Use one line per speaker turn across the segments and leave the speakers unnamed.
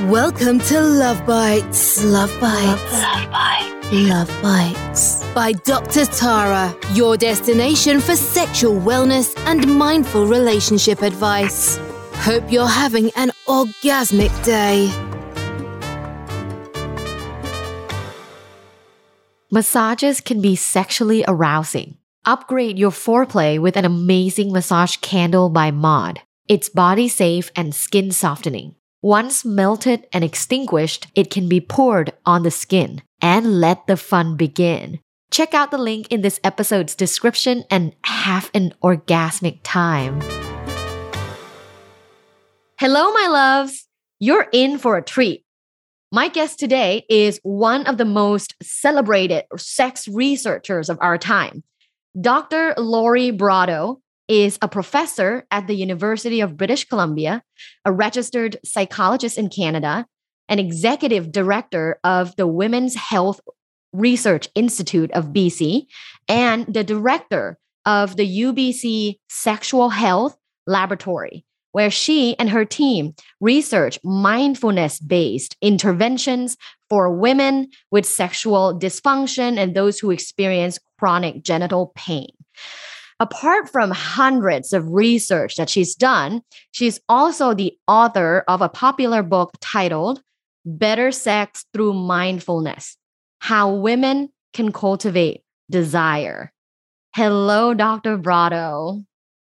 Welcome to Love Bites. Love Bites. Love, Bites. Love Bites. By Dr. Tara, your destination for sexual wellness and mindful relationship advice. Hope you're having an orgasmic day.
Massages can be sexually arousing. Upgrade your foreplay with an amazing massage candle by Maude. It's body safe and skin softening. Once melted and extinguished, it can be poured on the skin and let the fun begin. Check out the link in this episode's description and have an orgasmic time. Hello, my loves. You're in for a treat. My guest today is one of the most celebrated sex researchers of our time. Dr. Lori Brotto is a professor at the University of British Columbia, a registered psychologist in Canada, an executive director of the Women's Health Research Institute of BC, and the director of the UBC Sexual Health Laboratory, where she and her team research mindfulness based interventions for women with sexual dysfunction and those who experience chronic genital pain apart from hundreds of research that she's done, she's also the author of a popular book titled Better Sex Through Mindfulness How Women Can Cultivate Desire. Hello, Dr. Brotto.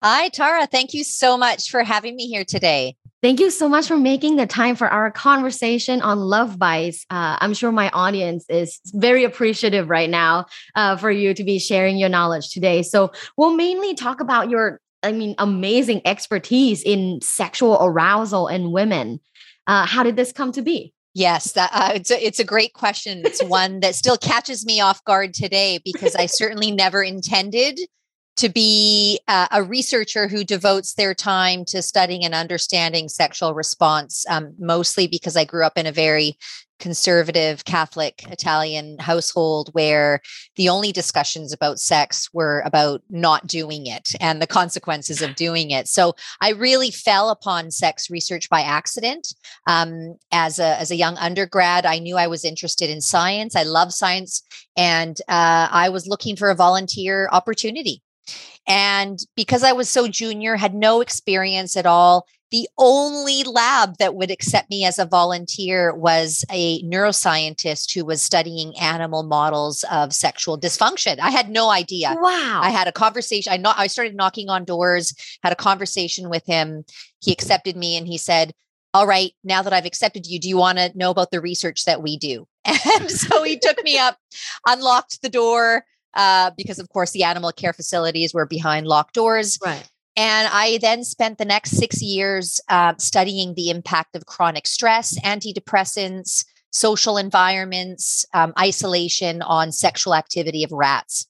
Hi, Tara. Thank you so much for having me here today.
Thank you so much for making the time for our conversation on Love Bites. Uh, I'm sure my audience is very appreciative right now uh, for you to be sharing your knowledge today. So, we'll mainly talk about your, I mean, amazing expertise in sexual arousal in women. Uh, how did this come to be?
Yes, that, uh, it's, a, it's a great question. It's one that still catches me off guard today because I certainly never intended to be uh, a researcher who devotes their time to studying and understanding sexual response, um, mostly because I grew up in a very conservative Catholic Italian household where the only discussions about sex were about not doing it and the consequences of doing it. So I really fell upon sex research by accident. Um, as a as a young undergrad, I knew I was interested in science. I love science, and uh, I was looking for a volunteer opportunity and because I was so junior, had no experience at all, the only lab that would accept me as a volunteer was a neuroscientist who was studying animal models of sexual dysfunction. I had no idea.
Wow.
I had a conversation. I know I started knocking on doors, had a conversation with him. He accepted me and he said, all right, now that I've accepted you, do you want to know about the research that we do? And so he took me up, unlocked the door, uh, because of course the animal care facilities were behind locked doors.
Right.
And I then spent the next six years uh, studying the impact of chronic stress, antidepressants, social environments, um, isolation on sexual activity of rats.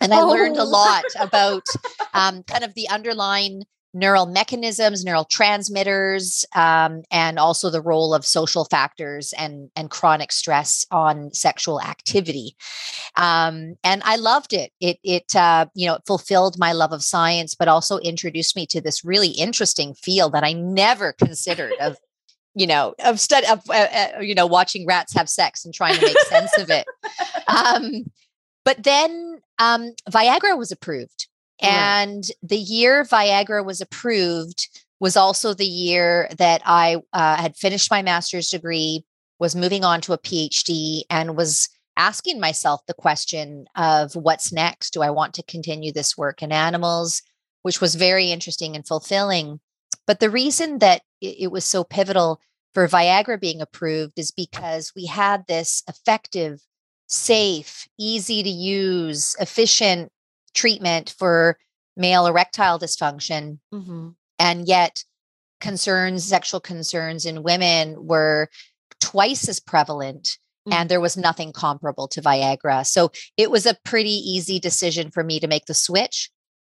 And I oh. learned a oh. lot about um, kind of the underlying neural mechanisms, neural transmitters, um, and also the role of social factors and, and chronic stress on sexual activity. Um, and I loved it. It, it uh, you know, it fulfilled my love of science, but also introduced me to this really interesting field that I never considered of you know of study of uh, uh, you know watching rats have sex and trying to make sense of it um, but then um, viagra was approved and right. the year Viagra was approved was also the year that I uh, had finished my master's degree, was moving on to a PhD, and was asking myself the question of what's next? Do I want to continue this work in animals? Which was very interesting and fulfilling. But the reason that it was so pivotal for Viagra being approved is because we had this effective, safe, easy to use, efficient treatment for male erectile dysfunction. Mm-hmm. And yet, concerns, sexual concerns in women were twice as prevalent. Mm-hmm. And there was nothing comparable to Viagra. So it was a pretty easy decision for me to make the switch.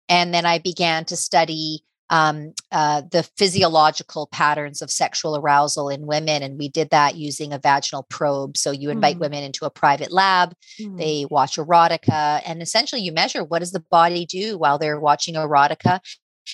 And then I began to study um, uh, the physiological patterns of sexual arousal in women. And we did that using a vaginal probe. So you invite mm. women into a private lab, mm. they watch erotica, and essentially you measure what does the body do while they're watching erotica.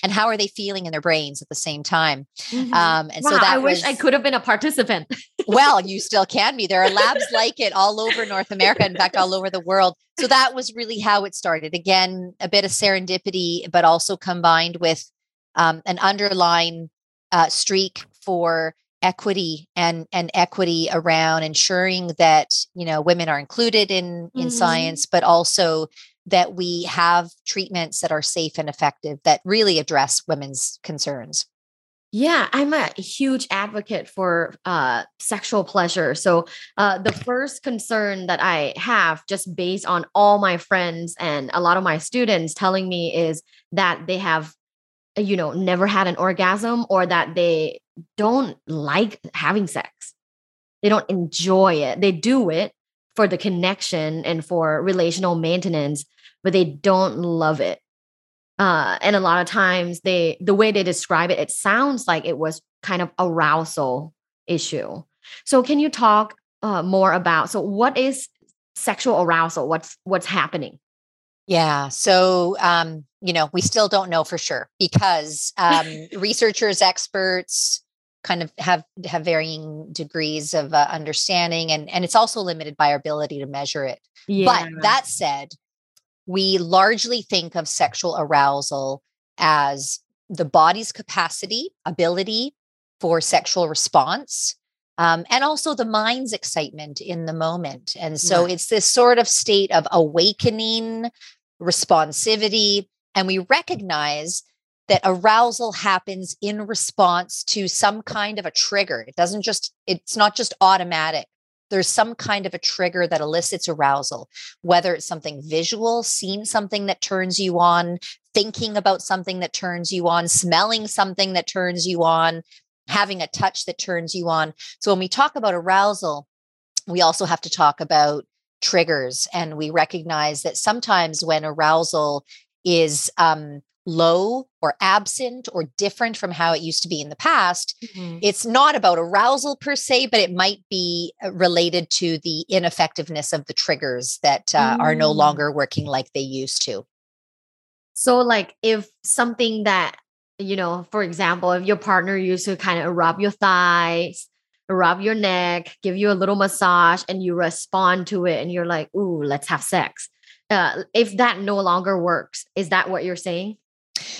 and how are they feeling in their brains at the same time
Mhm.
um and
wow,
so that
I wish
was,
I could have been a participant.
well you still can be there are labs like it all over north america in fact all over the world so that was really how it started again a bit of serendipity but also combined with um, an underlying uh, streak for equity and and equity around ensuring that you know women are included in in
Mhm.
science but also that we have treatments that are safe and effective that really address women's concerns
Yeah, I'm a huge advocate for uh, sexual pleasure. So, uh, the first concern that I have, just based on all my friends and a lot of my students telling me, is that they have, you know, never had an orgasm or that they don't like having sex. They don't enjoy it. They do it for the connection and for relational maintenance, but they don't love it uh, and a lot of times they the way they describe it it sounds like it was kind of arousal issue so can you talk uh, more about so what is sexual arousal what's what's happening
Yeah. So, um, you know, we still don't know for sure because um, researchers, experts, kind of have have varying degrees of uh, understanding, and and it's also limited by our ability to measure it. But that said, we largely think of sexual arousal as the body's capacity, ability for sexual response. Um, and also the mind's excitement in the moment. And so
Right.
it's this sort of state of awakening, responsivity. And we recognize that arousal happens in response to some kind of a trigger. It doesn't just, it's not just automatic. There's some kind of a trigger that elicits arousal, whether it's something visual, seeing something that turns you on, thinking about something that turns you on, smelling something that turns you on, having a touch that turns you on. So when we talk about arousal, we also have to talk about triggers. And we recognize that sometimes when arousal is um, low or absent or different from how it used to be in the past,
Mhm.
it's not about arousal per se, but it might be uh, related to the ineffectiveness of the triggers that uh, are no
Mm.
longer working like they used to.
so like if something that you know for example if your partner used to kind of rub your thighs rub your neck give you a little massage and you respond to it and you're like ooh let's have sex uh, if that no longer works is that what you're saying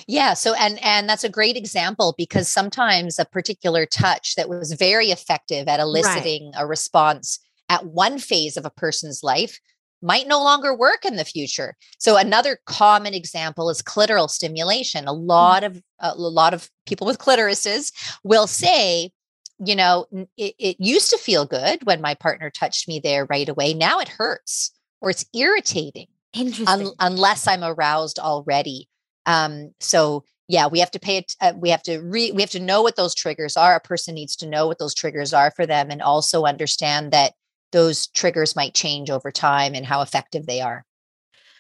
Yeah. So, and and that's a great example because sometimes a particular touch that was very effective at eliciting a response at one phase of a person's life might no longer work in the future. So, another common example is clitoral stimulation. A lot of a lot of people with clitorises will say, you know, it, it used to feel good when my partner touched me there right away. Now it hurts or it's irritating
interesting
un- unless I'm aroused already. Um, so yeah, we have to pay it. Uh, we have to re- we have to know what those triggers are. A person needs to know what those triggers are for them, and also understand that those triggers might change over time and how effective they are.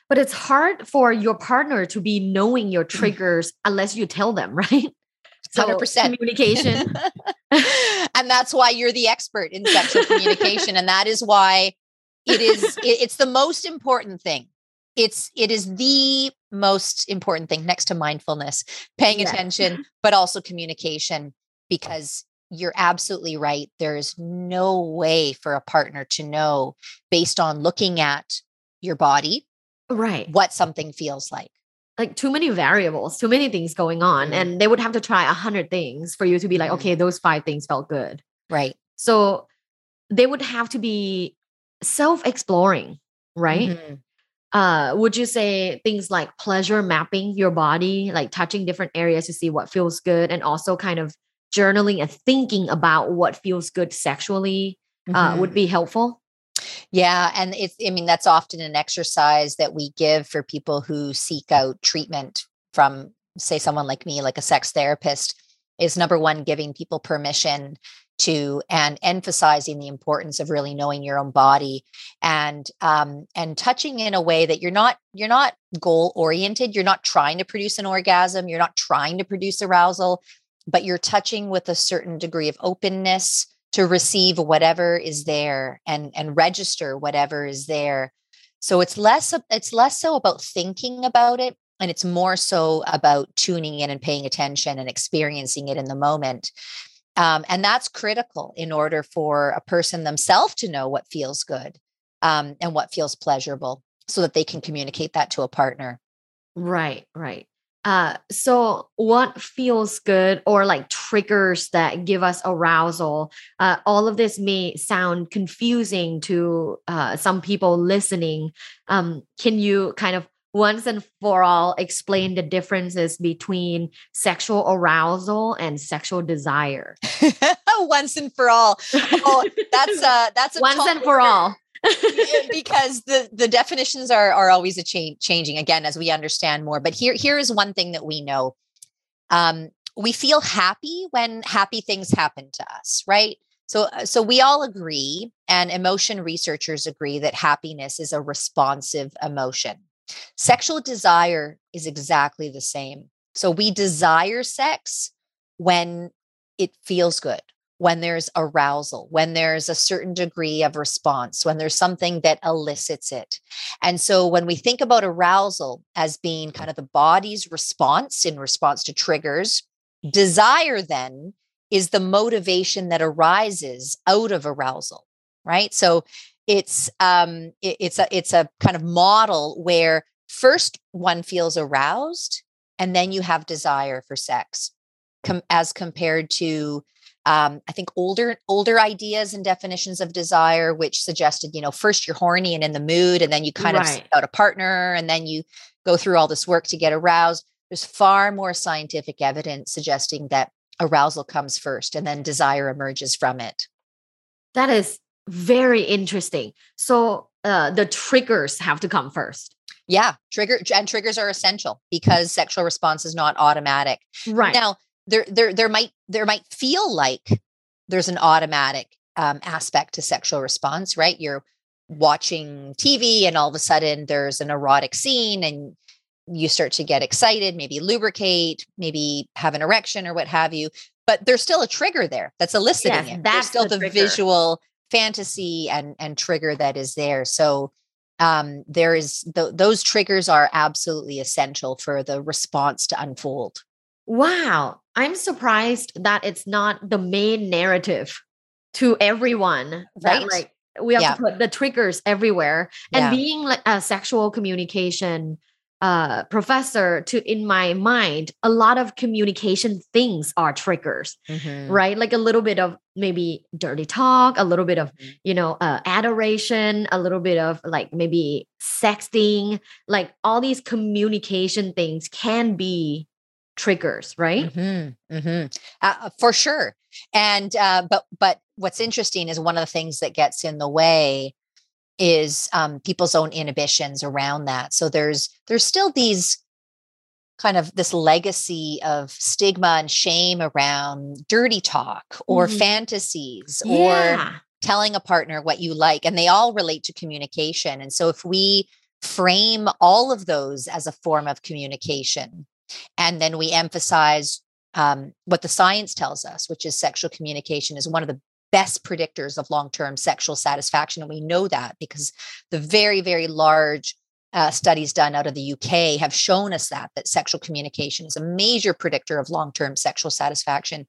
but it's hard for your partner to be knowing your triggers unless you tell them right So,
100%.
communication
and that's why you're the expert in sexual communication, and that is why it is. it- it's the most important thing. It's it is the most important thing next to mindfulness, paying
Yes.
attention, but also communication. Because you're absolutely right. There is no way for a partner to know based on looking at your body
right
what something feels like.
like too many variables, too many things going on,
Mhm.
and they would have to try a hundred things for you to be like,
Mhm.
okay, those five things felt good.
Right.
So they would have to be self-exploring, right?
Mhm.
Uh, would you say things like pleasure mapping your body, like touching different areas to see what feels good, and also kind of journaling and thinking about what feels good sexually uh,
Mhm.
would be helpful?
Yeah. And it's, I mean, that's often an exercise that we give for people who seek out treatment from, say, someone like me, like a sex therapist, is number one, giving people permission to and emphasizing the importance of really knowing your own body and um and touching in a way that you're not you're not goal oriented you're not trying to produce an orgasm you're not trying to produce arousal but you're touching with a certain degree of openness to receive whatever is there and and register whatever is there. So it's less it's less so about thinking about it and it's more so about tuning in and paying attention and experiencing it in the moment um, and that's critical in order for a person themselves to know what feels good um, and what feels pleasurable so that they can communicate that to a partner.
Right right. Uh, so what feels good or like triggers that give us arousal uh, all of this may sound confusing to uh, some people listening. Um, can you kind of once and for all explain the differences between sexual arousal and sexual desire.
Once and for all. Oh that's uh that's a
once and for all.
Because the the definitions are are always a change changing again as we understand more. But here here is one thing that we know. Um we feel happy when happy things happen to us right? So uh, so we all agree and emotion researchers agree that happiness is a responsive emotion Sexual desire is exactly the same. So we desire sex when it feels good, when there's arousal, when there's a certain degree of response, when there's something that elicits it. And so when we think about arousal as being kind of the body's response in response to triggers, desire then is the motivation that arises out of arousal, right? So it's um it, it's a it's a kind of model where first one feels aroused and then you have desire for sex com- as compared to um, I think older older ideas and definitions of desire, which suggested, you know, first you're horny and in the mood, and then you kind right. of seek out a partner, and then you go through all this work to get aroused. There's far more scientific evidence suggesting that arousal comes first, and then desire emerges from it.
That is very interesting. So uh, the triggers have to come first.
Yeah, trigger and triggers are essential because sexual response is not automatic.
Right
now, there there there might there might feel like there's an automatic um, aspect to sexual response, right? You're watching TV and all of a sudden there's an erotic scene and you start to get excited, maybe lubricate, maybe have an erection or what have you. But there's still a trigger there that's eliciting yes, it. That's there's still the, the visual fantasy and and trigger that is there so um there is th- those triggers are absolutely essential for the response to unfold
wow i'm surprised that it's not the main narrative to everyone right that, like we have yeah. to put the triggers everywhere and yeah. being like a sexual communication uh, professor to in my mind a lot of communication things are triggers mm-hmm. right like a little bit of maybe dirty talk a little bit of mm-hmm. you know uh, adoration a little bit of like maybe sexting like all these communication things can be triggers right
mm-hmm. mm-hmm. Uh, uh, for sure and uh, but but what's interesting is one of the things that gets in the way is um, people's own inhibitions around that. So there's there's still these kind of this legacy of stigma and shame around dirty talk or mm-hmm. fantasies yeah. or telling a partner what you like and they all relate to communication and so if we frame all of those as a form of communication and then we emphasize um, what the science tells us which is sexual communication is one of the best predictors of long term sexual satisfaction. And we know that because the very, very large uh, studies done out of the UK have shown us that that sexual communication is a major predictor of long-term sexual satisfaction.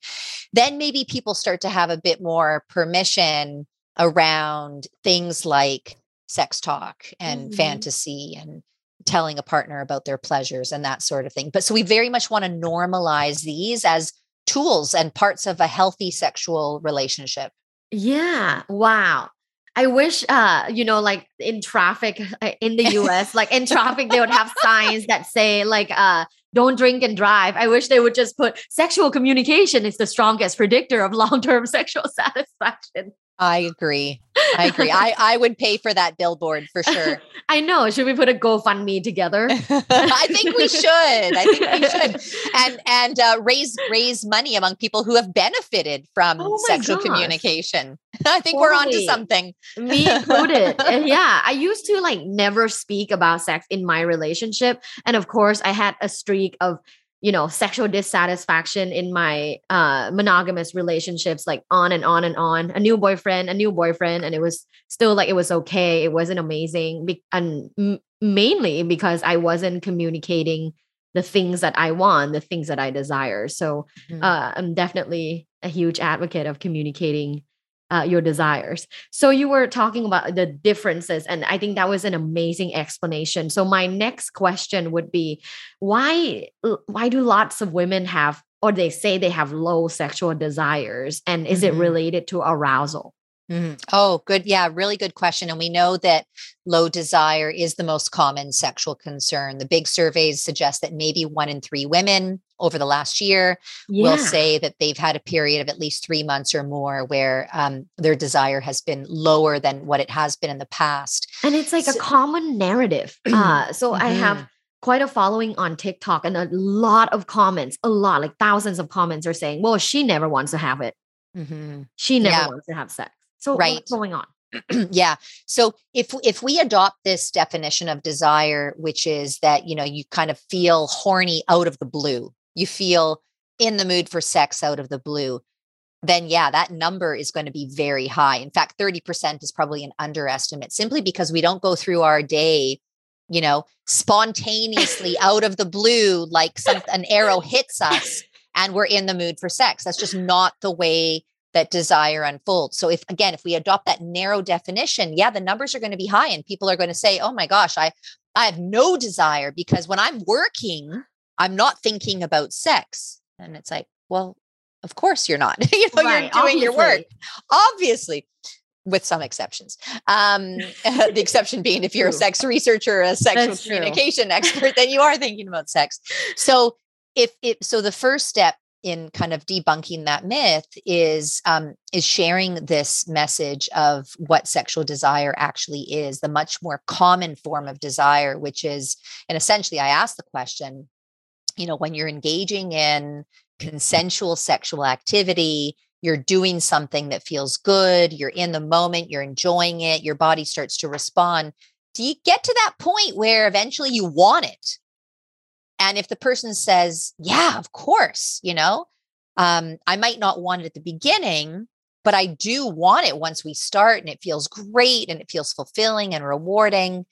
Then maybe people start to have a bit more permission around things like sex talk and mm-hmm. fantasy and telling a partner about their pleasures and that sort of thing. But so we very much want to normalize these as tools and parts of a healthy sexual relationship.
Yeah. Wow. I wish, uh, you know, like in traffic uh, in the US, like in traffic, they would have signs that say, like, uh, don't drink and drive. I wish they would just put sexual communication is the strongest predictor of long term sexual satisfaction.
I agree. I agree. I, I would pay for that billboard for sure.
I know. Should we put a GoFundMe together?
I think we should. I think we should, and and uh, raise raise money among people who have benefited from oh sexual gosh. communication. I think totally. we're onto something.
Me included. yeah, I used to like never speak about sex in my relationship, and of course, I had a streak of you know sexual dissatisfaction in my uh monogamous relationships like on and on and on. A new boyfriend a new boyfriend and it was still like it was okay. It wasn't amazing and m- mainly because i wasn't communicating the things that i want the things that i desire. So mm-hmm. uh, i'm definitely a huge advocate of communicating uh, your desires. So you were talking about the differences, and I think that was an amazing explanation. So my next question would be, why why do lots of women have, or they say they have low sexual desires, and is mm-hmm. it related to arousal?
Mm-hmm. Oh, good. Yeah, really good question. And we know that low desire is the most common sexual concern. The big surveys suggest that maybe one in three women over the last year yeah. will say that they've had a period of at least three months or more where um, their desire has been lower than what it has been in the past.
And it's like so, a common narrative. Uh, so mm-hmm. I have mm-hmm. quite a following on TikTok and a lot of comments, a lot, like thousands of comments are saying, well, she never wants to have it. Mm-hmm. She never yeah. wants to have sex. So right. what's going on?
yeah. So if if we adopt this definition of desire, which is that you know you kind of feel horny out of the blue, you feel in the mood for sex out of the blue, then yeah, that number is going to be very high. In fact, 30% is probably an underestimate simply because we don't go through our day, you know, spontaneously out of the blue like some an arrow hits us and we're in the mood for sex. That's just not the way that desire unfolds. So if again, if we adopt that narrow definition, yeah, the numbers are going to be high and people are going to say, "Oh my gosh, I I have no desire because when I'm working, I'm not thinking about sex." And it's like, "Well, of course you're not. you know, right, you're doing obviously. your work. Obviously." with some exceptions. Um, the exception being if you're a sex researcher, a sexual That's communication true. expert, then you are thinking about sex. So if it so the first step in kind of debunking that myth is um, is sharing this message of what sexual desire actually is the much more common form of desire which is and essentially i ask the question you know when you're engaging in consensual sexual activity you're doing something that feels good you're in the moment you're enjoying it your body starts to respond do you get to that point where eventually you want it and if the person says, yeah, of course, you know, um, I might not want it at the beginning, but I do want it once we start and it feels great and it feels fulfilling and rewarding,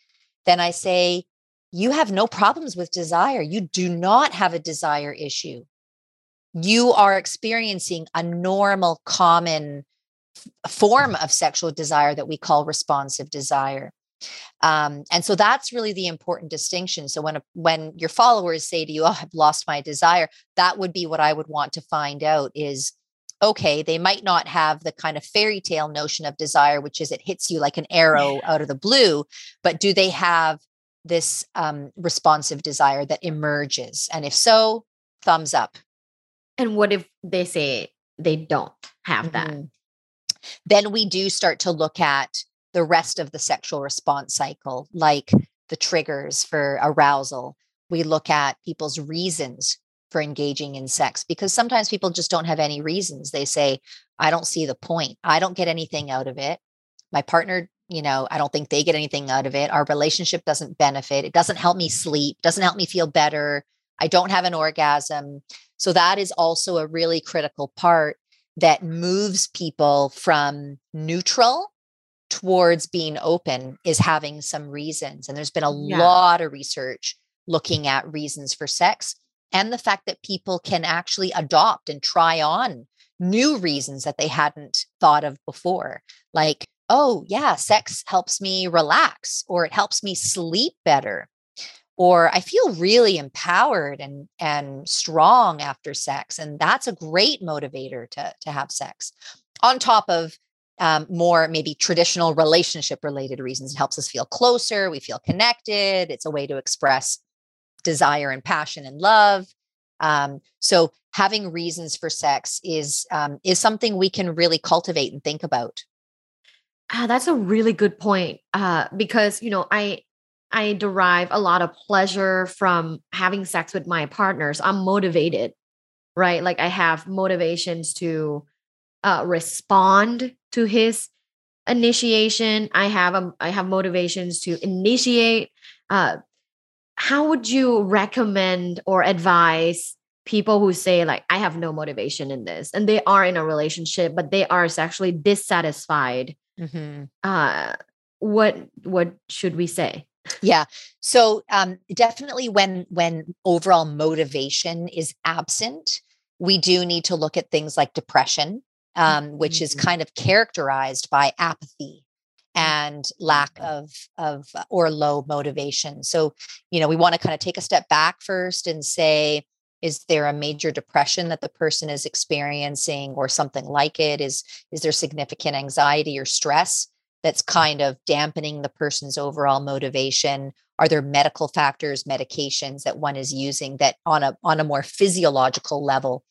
then I say, you have no problems with desire. You do not have a desire issue. You are experiencing a normal, common form of sexual desire that we call responsive desire. Um, and so that's really the important distinction. So when a, when your followers say to you, "Oh, I've lost my desire," that would be what I would want to find out is okay, they might not have the kind of fairy tale notion of desire, which is it hits you like an arrow out of the blue, but do they have this um, responsive desire that emerges? And if so, thumbs up.
And what if they say they don't have that? Mm-hmm.
Then we do start to look at the rest of the sexual response cycle, like the triggers for arousal. We look at people's reasons for engaging in sex because sometimes people just don't have any reasons. They say, I don't see the point. I don't get anything out of it. My partner, you know, I don't think they get anything out of it. Our relationship doesn't benefit. It doesn't help me sleep, doesn't help me feel better. I don't have an orgasm. So that is also a really critical part that moves people from neutral towards being open is having some reasons. And there's been a yeah. lot of research looking at reasons for sex and the fact that people can actually adopt and try on new reasons that they hadn't thought of before. Like, oh, yeah, sex helps me relax, or it helps me sleep better, or I feel really empowered and, and strong after sex. And that's a great motivator to, to have sex. On top of um, more maybe traditional relationship related reasons. It helps us feel closer, we feel connected. It's a way to express desire and passion and love. Um, so having reasons for sex is um, is something we can really cultivate and think about.
Uh, that's a really good point uh, because you know I I derive a lot of pleasure from having sex with my partners. I'm motivated, right? Like I have motivations to uh, respond to his initiation. I have um, I have motivations to initiate. Uh, how would you recommend or advise people who say like i have no motivation in this and they are in a relationship but they are sexually dissatisfied mm-hmm. uh what what should we say
yeah so um definitely when when overall motivation is absent we do need to look at things like depression um, mm-hmm. which is mm-hmm. kind of characterized by apathy and lack of of uh, or low motivation so you know we want to kind of take a step back first and say is there a major depression that the person is experiencing or something like it is is there significant anxiety or stress that's kind of dampening the person's overall motivation are there medical factors medications that one is using that on a on a more physiological level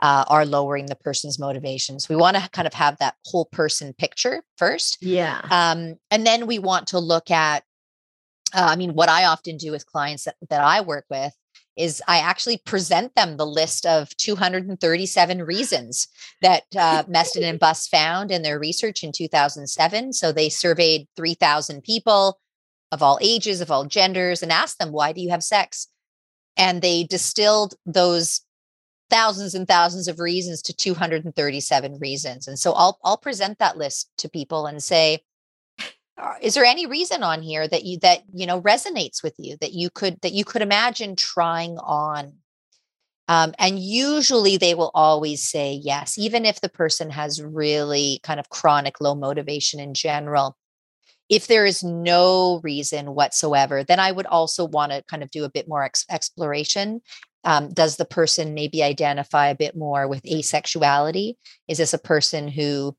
uh, are lowering the person's motivations. We want to kind of have that whole person picture first.
Yeah.
Um, and then we want to look at, uh, I mean, what I often do with clients that, that I work with is I actually present them the list of 237 reasons that uh, Meston and Buss found in their research in 2007. So they surveyed 3,000 people of all ages, of all genders, and asked them, why do you have sex? And they distilled those thousands and thousands of reasons to 237 reasons. And so I'll I'll present that list to people and say, is there any reason on here that you that you know resonates with you that you could that you could imagine trying on? Um, and usually they will always say yes, even if the person has really kind of chronic low motivation in general. If there is no reason whatsoever, then I would also want to kind of do a bit more ex- exploration. Um, does the person maybe identify a bit more with asexuality? Is this a person who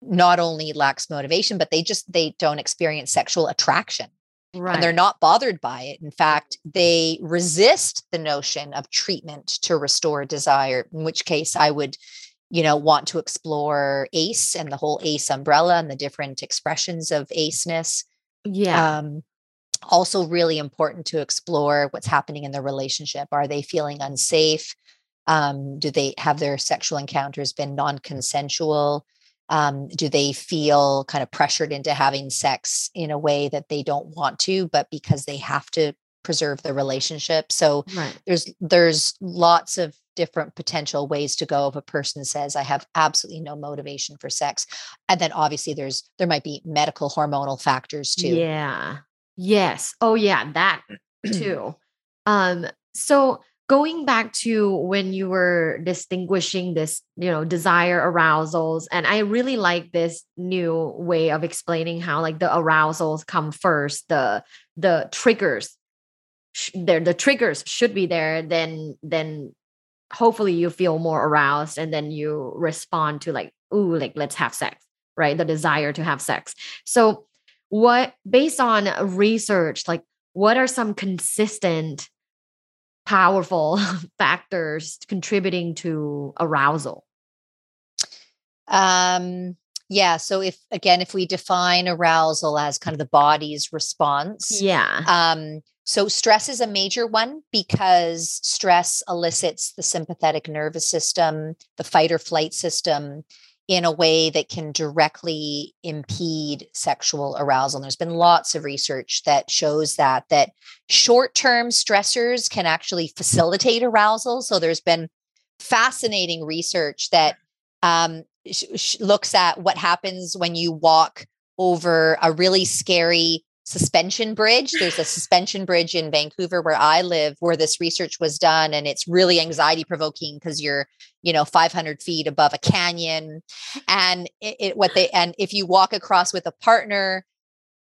not only lacks motivation but they just they don't experience sexual attraction right. and they're not bothered by it. In fact they resist the notion of treatment to restore desire in which case i would you know want to explore ace and the whole ace umbrella and the different expressions of aceness
yeah. um,
also really important to explore what's happening in the relationship. Are they feeling unsafe? Um, do they have their sexual encounters been non-consensual? Um, do they feel kind of pressured into having sex in a way that they don't want to but because they have to preserve the relationship? So right. there's there's lots of different potential ways to go if a person says i have absolutely no motivation for sex and then obviously there's there might be medical hormonal factors too
yeah Yes. Oh yeah, that too. um so going back to when you were distinguishing this, you know, desire arousals and I really like this new way of explaining how like the arousals come first, the the triggers there the triggers should be there then then hopefully you feel more aroused and then you respond to like ooh like let's have sex right? The desire to have sex. So what based on research like what are some consistent powerful factors contributing to arousal?
Um yeah so if again if we define arousal as kind of the body's response
yeah.
um so stress is a major one because stress elicits the sympathetic nervous system the fight or flight system in a way that can directly impede sexual arousal. And there's been lots of research that shows that that short-term stressors can actually facilitate arousal. So there's been fascinating research that um, sh- sh- looks at what happens when you walk over a really scary suspension bridge. There's a suspension bridge in Vancouver where I live where this research was done. And it's really anxiety provoking because you're, you know, 500 feet above a canyon. And it, it, what they, and if you walk across with a partner,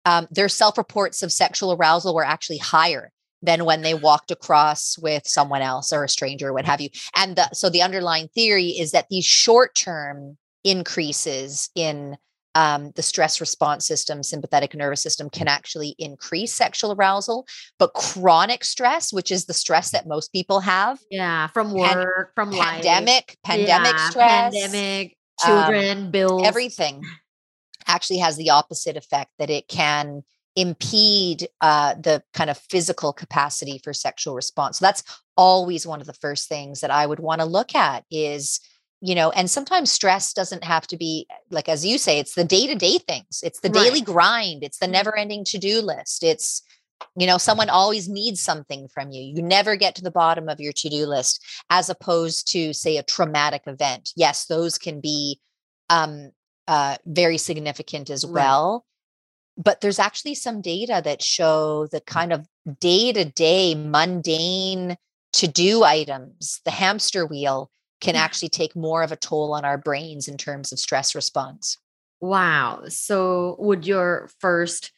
um, their self reports of sexual arousal were actually higher than when they walked across with someone else or a stranger or what have you. And the, so the underlying theory is that these short term increases in um, the stress response system, sympathetic nervous system, can actually increase sexual arousal. But chronic stress, which is the stress that most people have,
yeah, from work,
pan-
from
pandemic,
life.
pandemic
yeah,
stress,
pandemic, children, um, bills,
everything, actually has the opposite effect that it can impede uh, the kind of physical capacity for sexual response. So that's always one of the first things that I would want to look at is you know and sometimes stress doesn't have to be like as you say it's the day-to-day things. It's the daily grind. It's the mm-hmm. never ending to-do list. It's you know someone always needs something from you. You never get to the bottom of your to-do list as opposed to say a traumatic event. Yes those can be um, uh, very significant as well but there's actually some data that show the kind of day-to-day mundane to-do items the hamster wheel can actually take more of a toll on our brains in terms of stress response
wow so would your first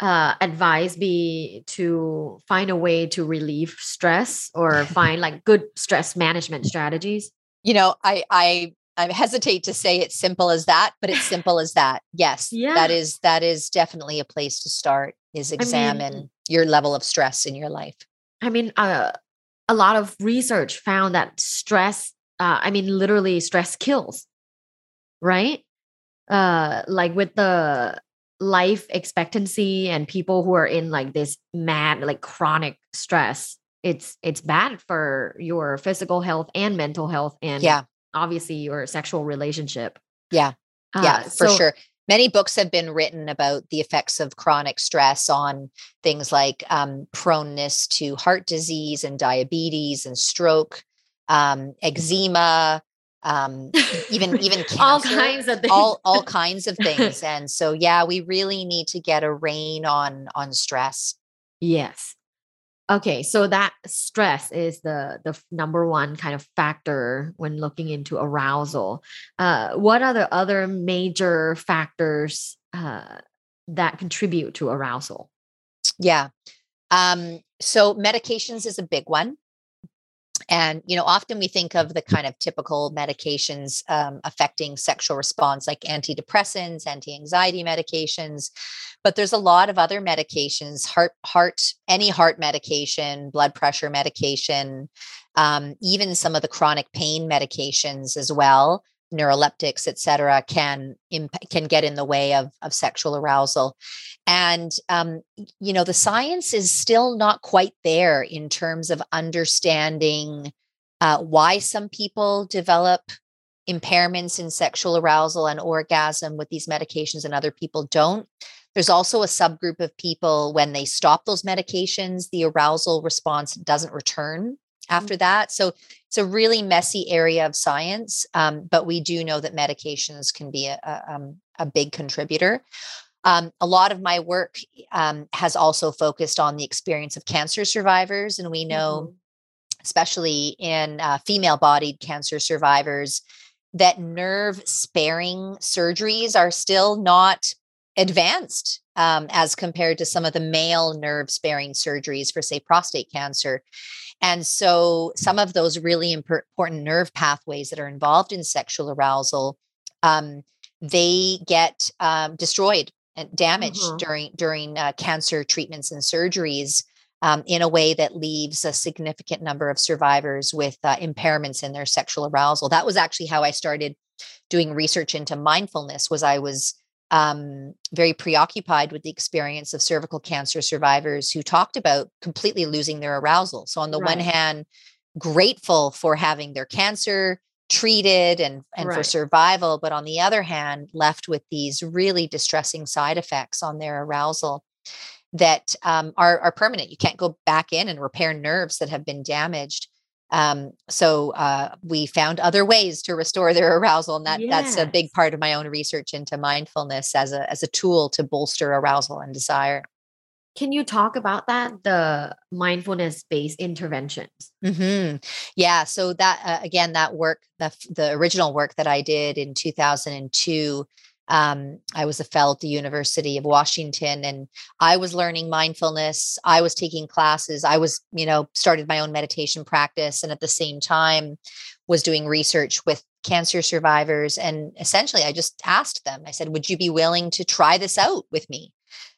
uh, advice be to find a way to relieve stress or find like good stress management strategies?
You know, I I I hesitate to say it's simple as that, but it's simple as that. Yes, yeah. that is that is definitely a place to start. Is examine I mean, your level of stress in your life.
I mean, uh, a lot of research found that stress. Uh, I mean, literally, stress kills. Right? Uh, like with the life expectancy and people who are in like this mad like chronic stress it's it's bad for your physical health and mental health and yeah obviously your sexual relationship
yeah uh, yeah for so, sure many books have been written about the effects of chronic stress on things like um, proneness to heart disease and diabetes and stroke um, eczema um even even cancer,
all kinds of things.
all all kinds of things. And so yeah we really need to get a rein on on stress.
Yes. Okay so that stress is the the number one kind of factor when looking into arousal. Uh what are the other major factors uh that contribute to arousal?
Yeah. Um so medications is a big one and, you know, often we think of the kind of typical medications um, affecting sexual response, like antidepressants, anti anxiety medications. But there's a lot of other medications, heart, heart, any heart medication, blood pressure medication, um, even some of the chronic pain medications as well neuroleptics, et cetera, can imp- can get in the way of of sexual arousal, and um, you know the science is still not quite there in terms of understanding uh, why some people develop impairments in sexual arousal and orgasm with these medications and other people don't. There's also a subgroup of people when they stop those medications, the arousal response doesn't return after mm-hmm. that. So it's a really messy area of science, um, but we do know that medications can be a, a, um, a big contributor. Um, a lot of my work um, has also focused on the experience of cancer survivors, and we know, mm-hmm. especially in uh, female-bodied cancer survivors, that nerve sparing surgeries are still not advanced um, as compared to some of the male nerve sparing surgeries for, say, prostate cancer. And so, some of those really important nerve pathways that are involved in sexual arousal, um, they get um, destroyed and damaged mm-hmm. during during uh, cancer treatments and surgeries. Um, in a way that leaves a significant number of survivors with uh, impairments in their sexual arousal. That was actually how I started doing research into mindfulness. Was I was um, very preoccupied with the experience of cervical cancer survivors who talked about completely losing their arousal. So, on the right. one hand, grateful for having their cancer treated and, and right. for survival, but on the other hand, left with these really distressing side effects on their arousal that um, are, are permanent. You can't go back in and repair nerves that have been damaged. Um, so uh, we found other ways to restore their arousal, and that yes. that's a big part of my own research into mindfulness as a as a tool to bolster arousal and desire.
Can you talk about that, the mindfulness based interventions?
Mm-hmm. Yeah. So that uh, again, that work, the the original work that I did in two thousand and two um, I was a fellow at the University of Washington and I was learning mindfulness. I was taking classes. I was, you know, started my own meditation practice and at the same time was doing research with cancer survivors. And essentially, I just asked them, I said, Would you be willing to try this out with me?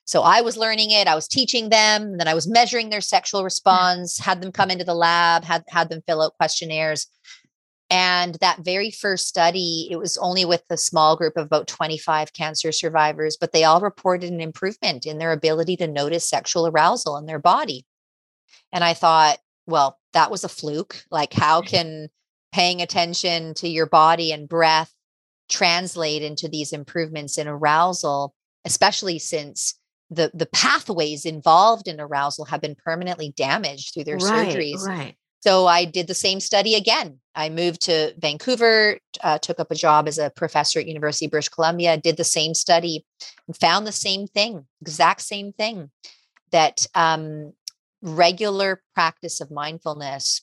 So I was learning it, I was teaching them, then I was measuring their sexual response, had them come into the lab, had had them fill out questionnaires. And that very first study, it was only with a small group of about 25 cancer survivors, but they all reported an improvement in their ability to notice sexual arousal in their body. And I thought, well, that was a fluke. Like, how mm-hmm. can paying attention to your body and breath translate into these improvements in arousal, especially since the the pathways involved in arousal have been permanently damaged through their
right,
surgeries.
Right.
So I did the same study again. I moved to Vancouver, uh, took up a job as a professor at University of British Columbia, did the same study, and found the same thing, exact same thing, that um, regular practice of mindfulness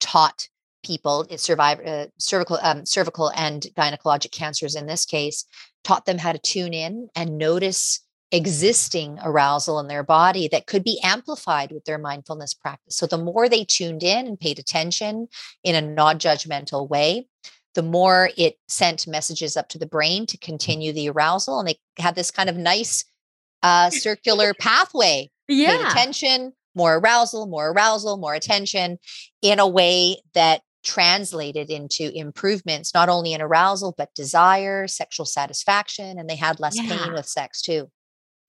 taught people, it survived uh, cervical, um, cervical and gynecologic cancers in this case, taught them how to tune in and notice existing arousal in their body that could be amplified with their mindfulness practice. So the more they tuned in and paid attention in a non judgmental way, the more it sent messages up to the brain to continue the arousal. And they had this kind of nice uh, circular pathway.
Yeah.
Paid attention, more arousal, more arousal, more attention in a way that translated into improvements, not only in arousal, but desire, sexual satisfaction. And they had less
Yeah.
pain with sex too.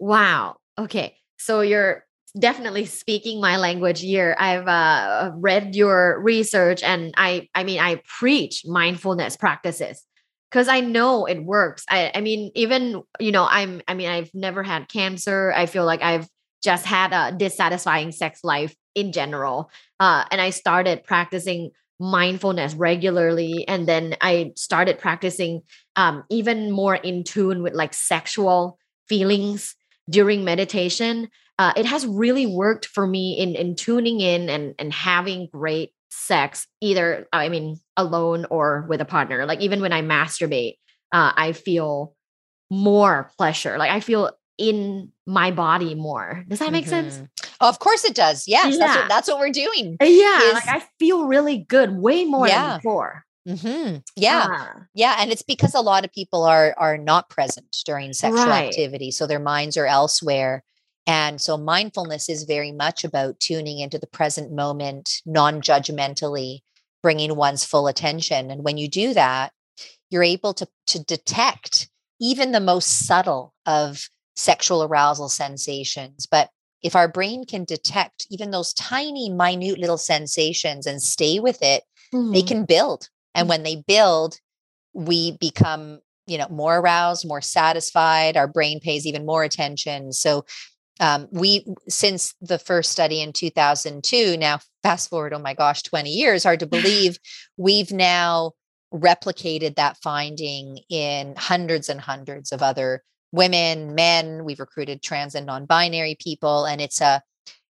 Wow. Okay. So you're definitely speaking my language here. I've uh, read your research and I I mean I preach mindfulness practices because I know it works. I I mean even you know I'm I mean I've never had cancer. I feel like I've just had a dissatisfying sex life in general. Uh, and I started practicing mindfulness regularly and then I started practicing um, even more in tune with like sexual feelings during meditation uh, it has really worked for me in in tuning in and and having great sex either i mean alone or with a partner like even when i masturbate uh, i feel more pleasure like i feel in my body more does that make sense
Mhm. Of course it does. Yes, that's, what, that's what we're doing.
Yeah
Is-
like i feel really good way more
Yeah.
than before
hmm Yeah,
Ah,
yeah, and it's because a lot of people are are not present during sexual
Right.
activity, so their minds are elsewhere. And so mindfulness is very much about tuning into the present moment, non-judgmentally, bringing one's full attention. And when you do that, you're able to to detect even the most subtle of sexual arousal sensations. But if our brain can detect even those tiny, minute little sensations and stay with it, they
mhm.
can build. And
Mm.
when they build, we become, you know, more aroused, more satisfied. Our brain pays even more attention. So um, we, since the first study in 2002, now fast forward, oh my gosh, 20 years, hard to believe, we've now replicated that finding in hundreds and hundreds of other women, men. We've recruited trans and non-binary people, and it's a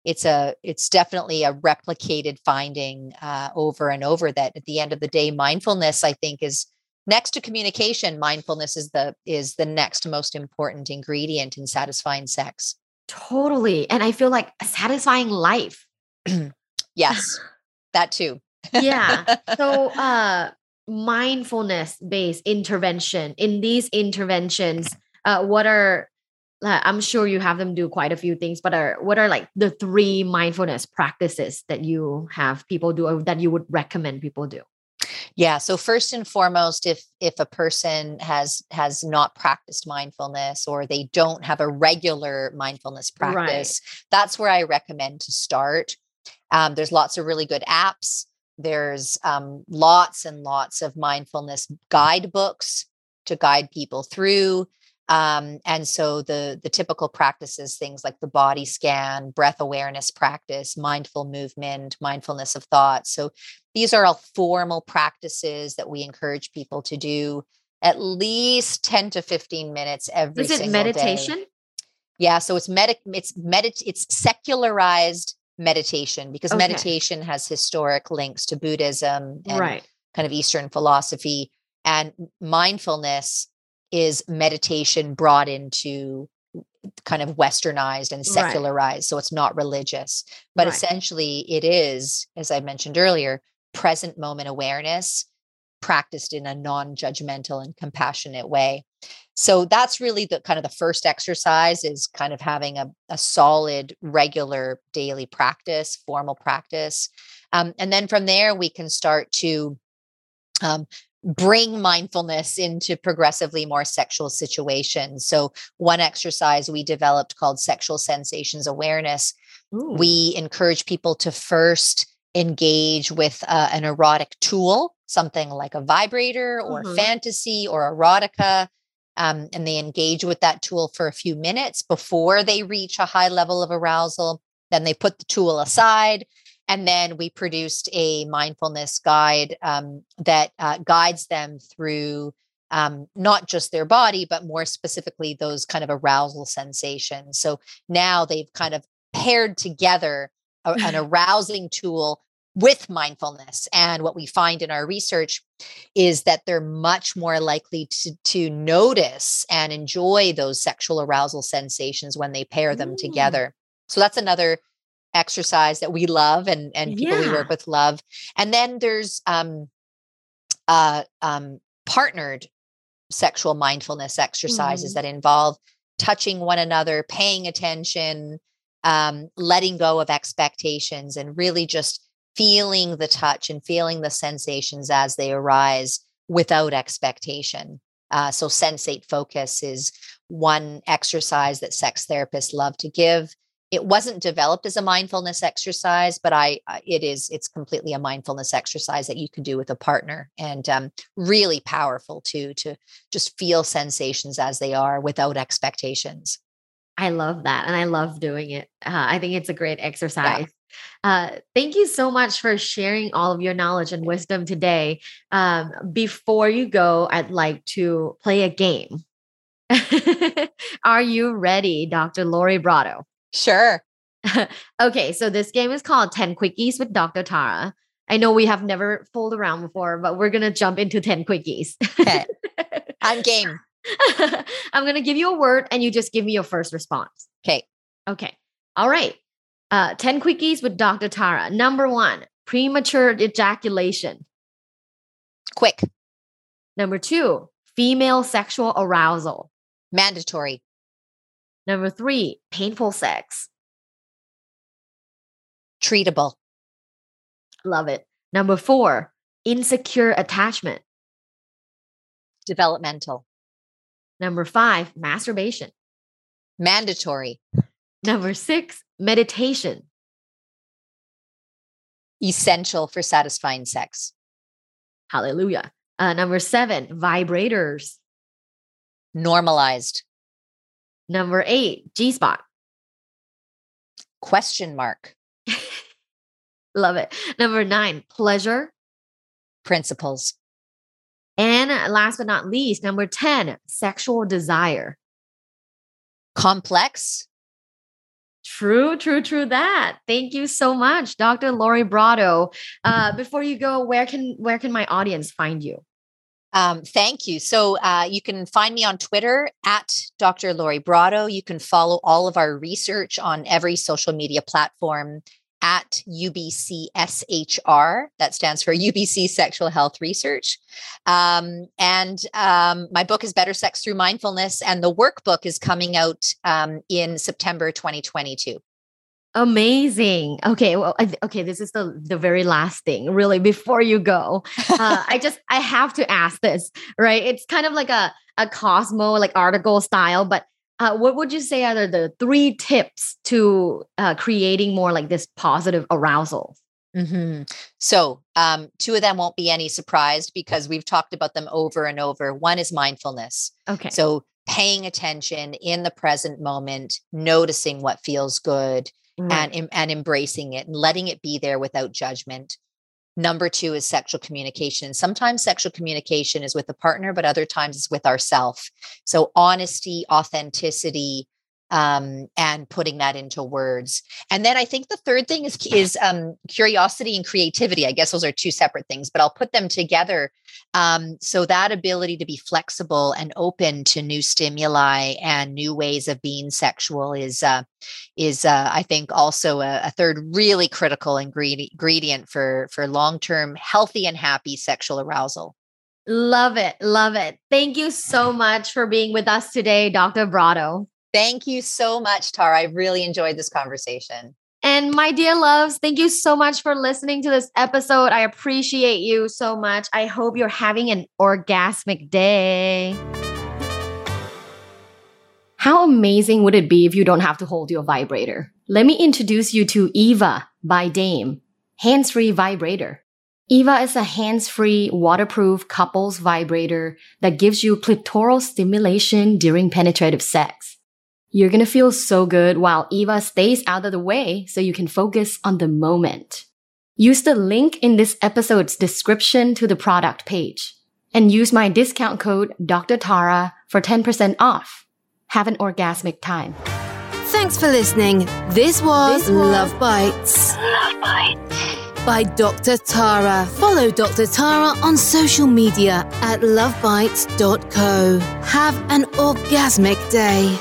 it's a it's definitely a replicated finding uh, over and over. That at the end of the day, mindfulness, I think, is next to communication. Mindfulness is the is the next most important ingredient in satisfying sex.
totally and i feel like satisfying life
Yes, that too.
yeah so uh mindfulness based intervention in these interventions uh what are i'm sure you have them do quite a few things but are what are like the three mindfulness practices that you have people do or that you would recommend people do
Yeah. So first and foremost, if if a person has has not practiced mindfulness or they don't have a regular mindfulness
Right.
practice, that's where I recommend to start. Um, there's lots of really good apps. There's um, lots and lots of mindfulness guidebooks to guide people through. Um, and so the the typical practices, things like the body scan, breath awareness practice, mindful movement, mindfulness of thought. So these are all formal practices that we encourage people to do at least 10 to 15 minutes every
is it
single day.
meditation
Yeah, so it's med- it's medit it's secularized meditation because
Okay.
meditation has historic links to Buddhism and
right
kind of Eastern philosophy and mindfulness is meditation brought into kind of westernized and
Right.
secularized so it's not religious but
Right.
essentially it is as i mentioned earlier present moment awareness practiced in a non-judgmental and compassionate way so that's really the kind of the first exercise is kind of having a, a solid regular daily practice formal practice um, and then from there we can start to um, bring mindfulness into progressively more sexual situations so one exercise we developed called sexual sensations awareness
Ooh.
we encourage people to first engage with uh, an erotic tool, something like a vibrator or
Mhm.
fantasy or erotica. um, and they engage with that tool for a few minutes before they reach a high level of arousal. Then they put the tool aside. And then we produced a mindfulness guide um, that uh, guides them through um, not just their body, but more specifically those kind of arousal sensations. So now they've kind of paired together a, an arousing tool with mindfulness. And what we find in our research is that they're much more likely to, to notice and enjoy those sexual arousal sensations when they pair them mm. together. So that's another exercise that we love and, and people yeah. we work with love. And then there's um, uh, um, partnered sexual mindfulness exercises mm. that involve touching one another, paying attention, um, letting go of expectations, and really just feeling the touch and feeling the sensations as they arise without expectation. Uh, so, sensate focus is one exercise that sex therapists love to give. It wasn't developed as a mindfulness exercise, but I it is it's completely a mindfulness exercise that you can do with a partner, and um, really powerful too to just feel sensations as they are without expectations.
I love that, and I love doing it. Uh, I think it's a great exercise. Yeah. Uh, thank you so much for sharing all of your knowledge and wisdom today. Um, before you go, I'd like to play a game. Are you ready, Dr. Lori Brotto?
Sure.
okay, so this game is called 10 Quickies with Dr. Tara. I know we have never fooled around before, but we're going to jump into 10 quickies.
okay. I'm game.
I'm going to give you a word and you just give me your first response.
Okay.
Okay. All right. Uh, 10 quickies with Dr. Tara. Number one, premature ejaculation.
Quick.
Number two, female sexual arousal.
Mandatory.
Number three, painful sex.
Treatable.
Love it. Number four, insecure attachment.
Developmental.
Number five, masturbation.
Mandatory.
Number six, meditation.
Essential for satisfying sex.
Hallelujah. Uh, number seven, vibrators.
Normalized.
Number eight, G spot.
Question mark.
Love it. Number nine, pleasure.
Principles.
And last but not least, number 10, sexual desire.
Complex
True, true, true. That. Thank you so much, Dr. Lori Brotto. Uh, before you go, where can where can my audience find you?
Um, thank you. So uh, you can find me on Twitter at Dr. Lori Brotto. You can follow all of our research on every social media platform at UBCSHR. That stands for UBC Sexual Health Research. Um, and um, my book is Better Sex Through Mindfulness, and the workbook is coming out um, in September 2022.
Amazing. Okay, well, okay. This is the the very last thing, really. Before you go, uh, I just I have to ask this, right? It's kind of like a a Cosmo like article style, but uh, what would you say are the three tips to uh, creating more like this positive arousal?
Mm-hmm. So, um, two of them won't be any surprised because we've talked about them over and over. One is mindfulness.
Okay.
So, paying attention in the present moment, noticing what feels good, right. and and embracing it and letting it be there without judgment. Number two is sexual communication. Sometimes sexual communication is with a partner, but other times it's with ourself. So honesty, authenticity, um, and putting that into words. And then I think the third thing is is um, curiosity and creativity. I guess those are two separate things, but I'll put them together. Um, so that ability to be flexible and open to new stimuli and new ways of being sexual is uh, is uh, I think also a, a third really critical ingredient for for long term healthy and happy sexual arousal.
Love it. Love it. Thank you so much for being with us today, Dr. Brotto.
Thank you so much, Tara. I really enjoyed this conversation.
And my dear loves, thank you so much for listening to this episode. I appreciate you so much. I hope you're having an orgasmic day. How amazing would it be if you don't have to hold your vibrator? Let me introduce you to Eva by Dame, hands free vibrator. Eva is a hands-free, waterproof couples vibrator that gives you clitoral stimulation during penetrative sex. You're gonna feel so good while Eva stays out of the way so you can focus on the moment. Use the link in this episode's description to the product page and use my discount code Dr. Tara for 10% off. Have an orgasmic time.
Thanks for listening. This was, this was Love Bites.
Love Bites
by Dr. Tara. Follow Dr. Tara on social media at luvbites.co. Have an orgasmic day.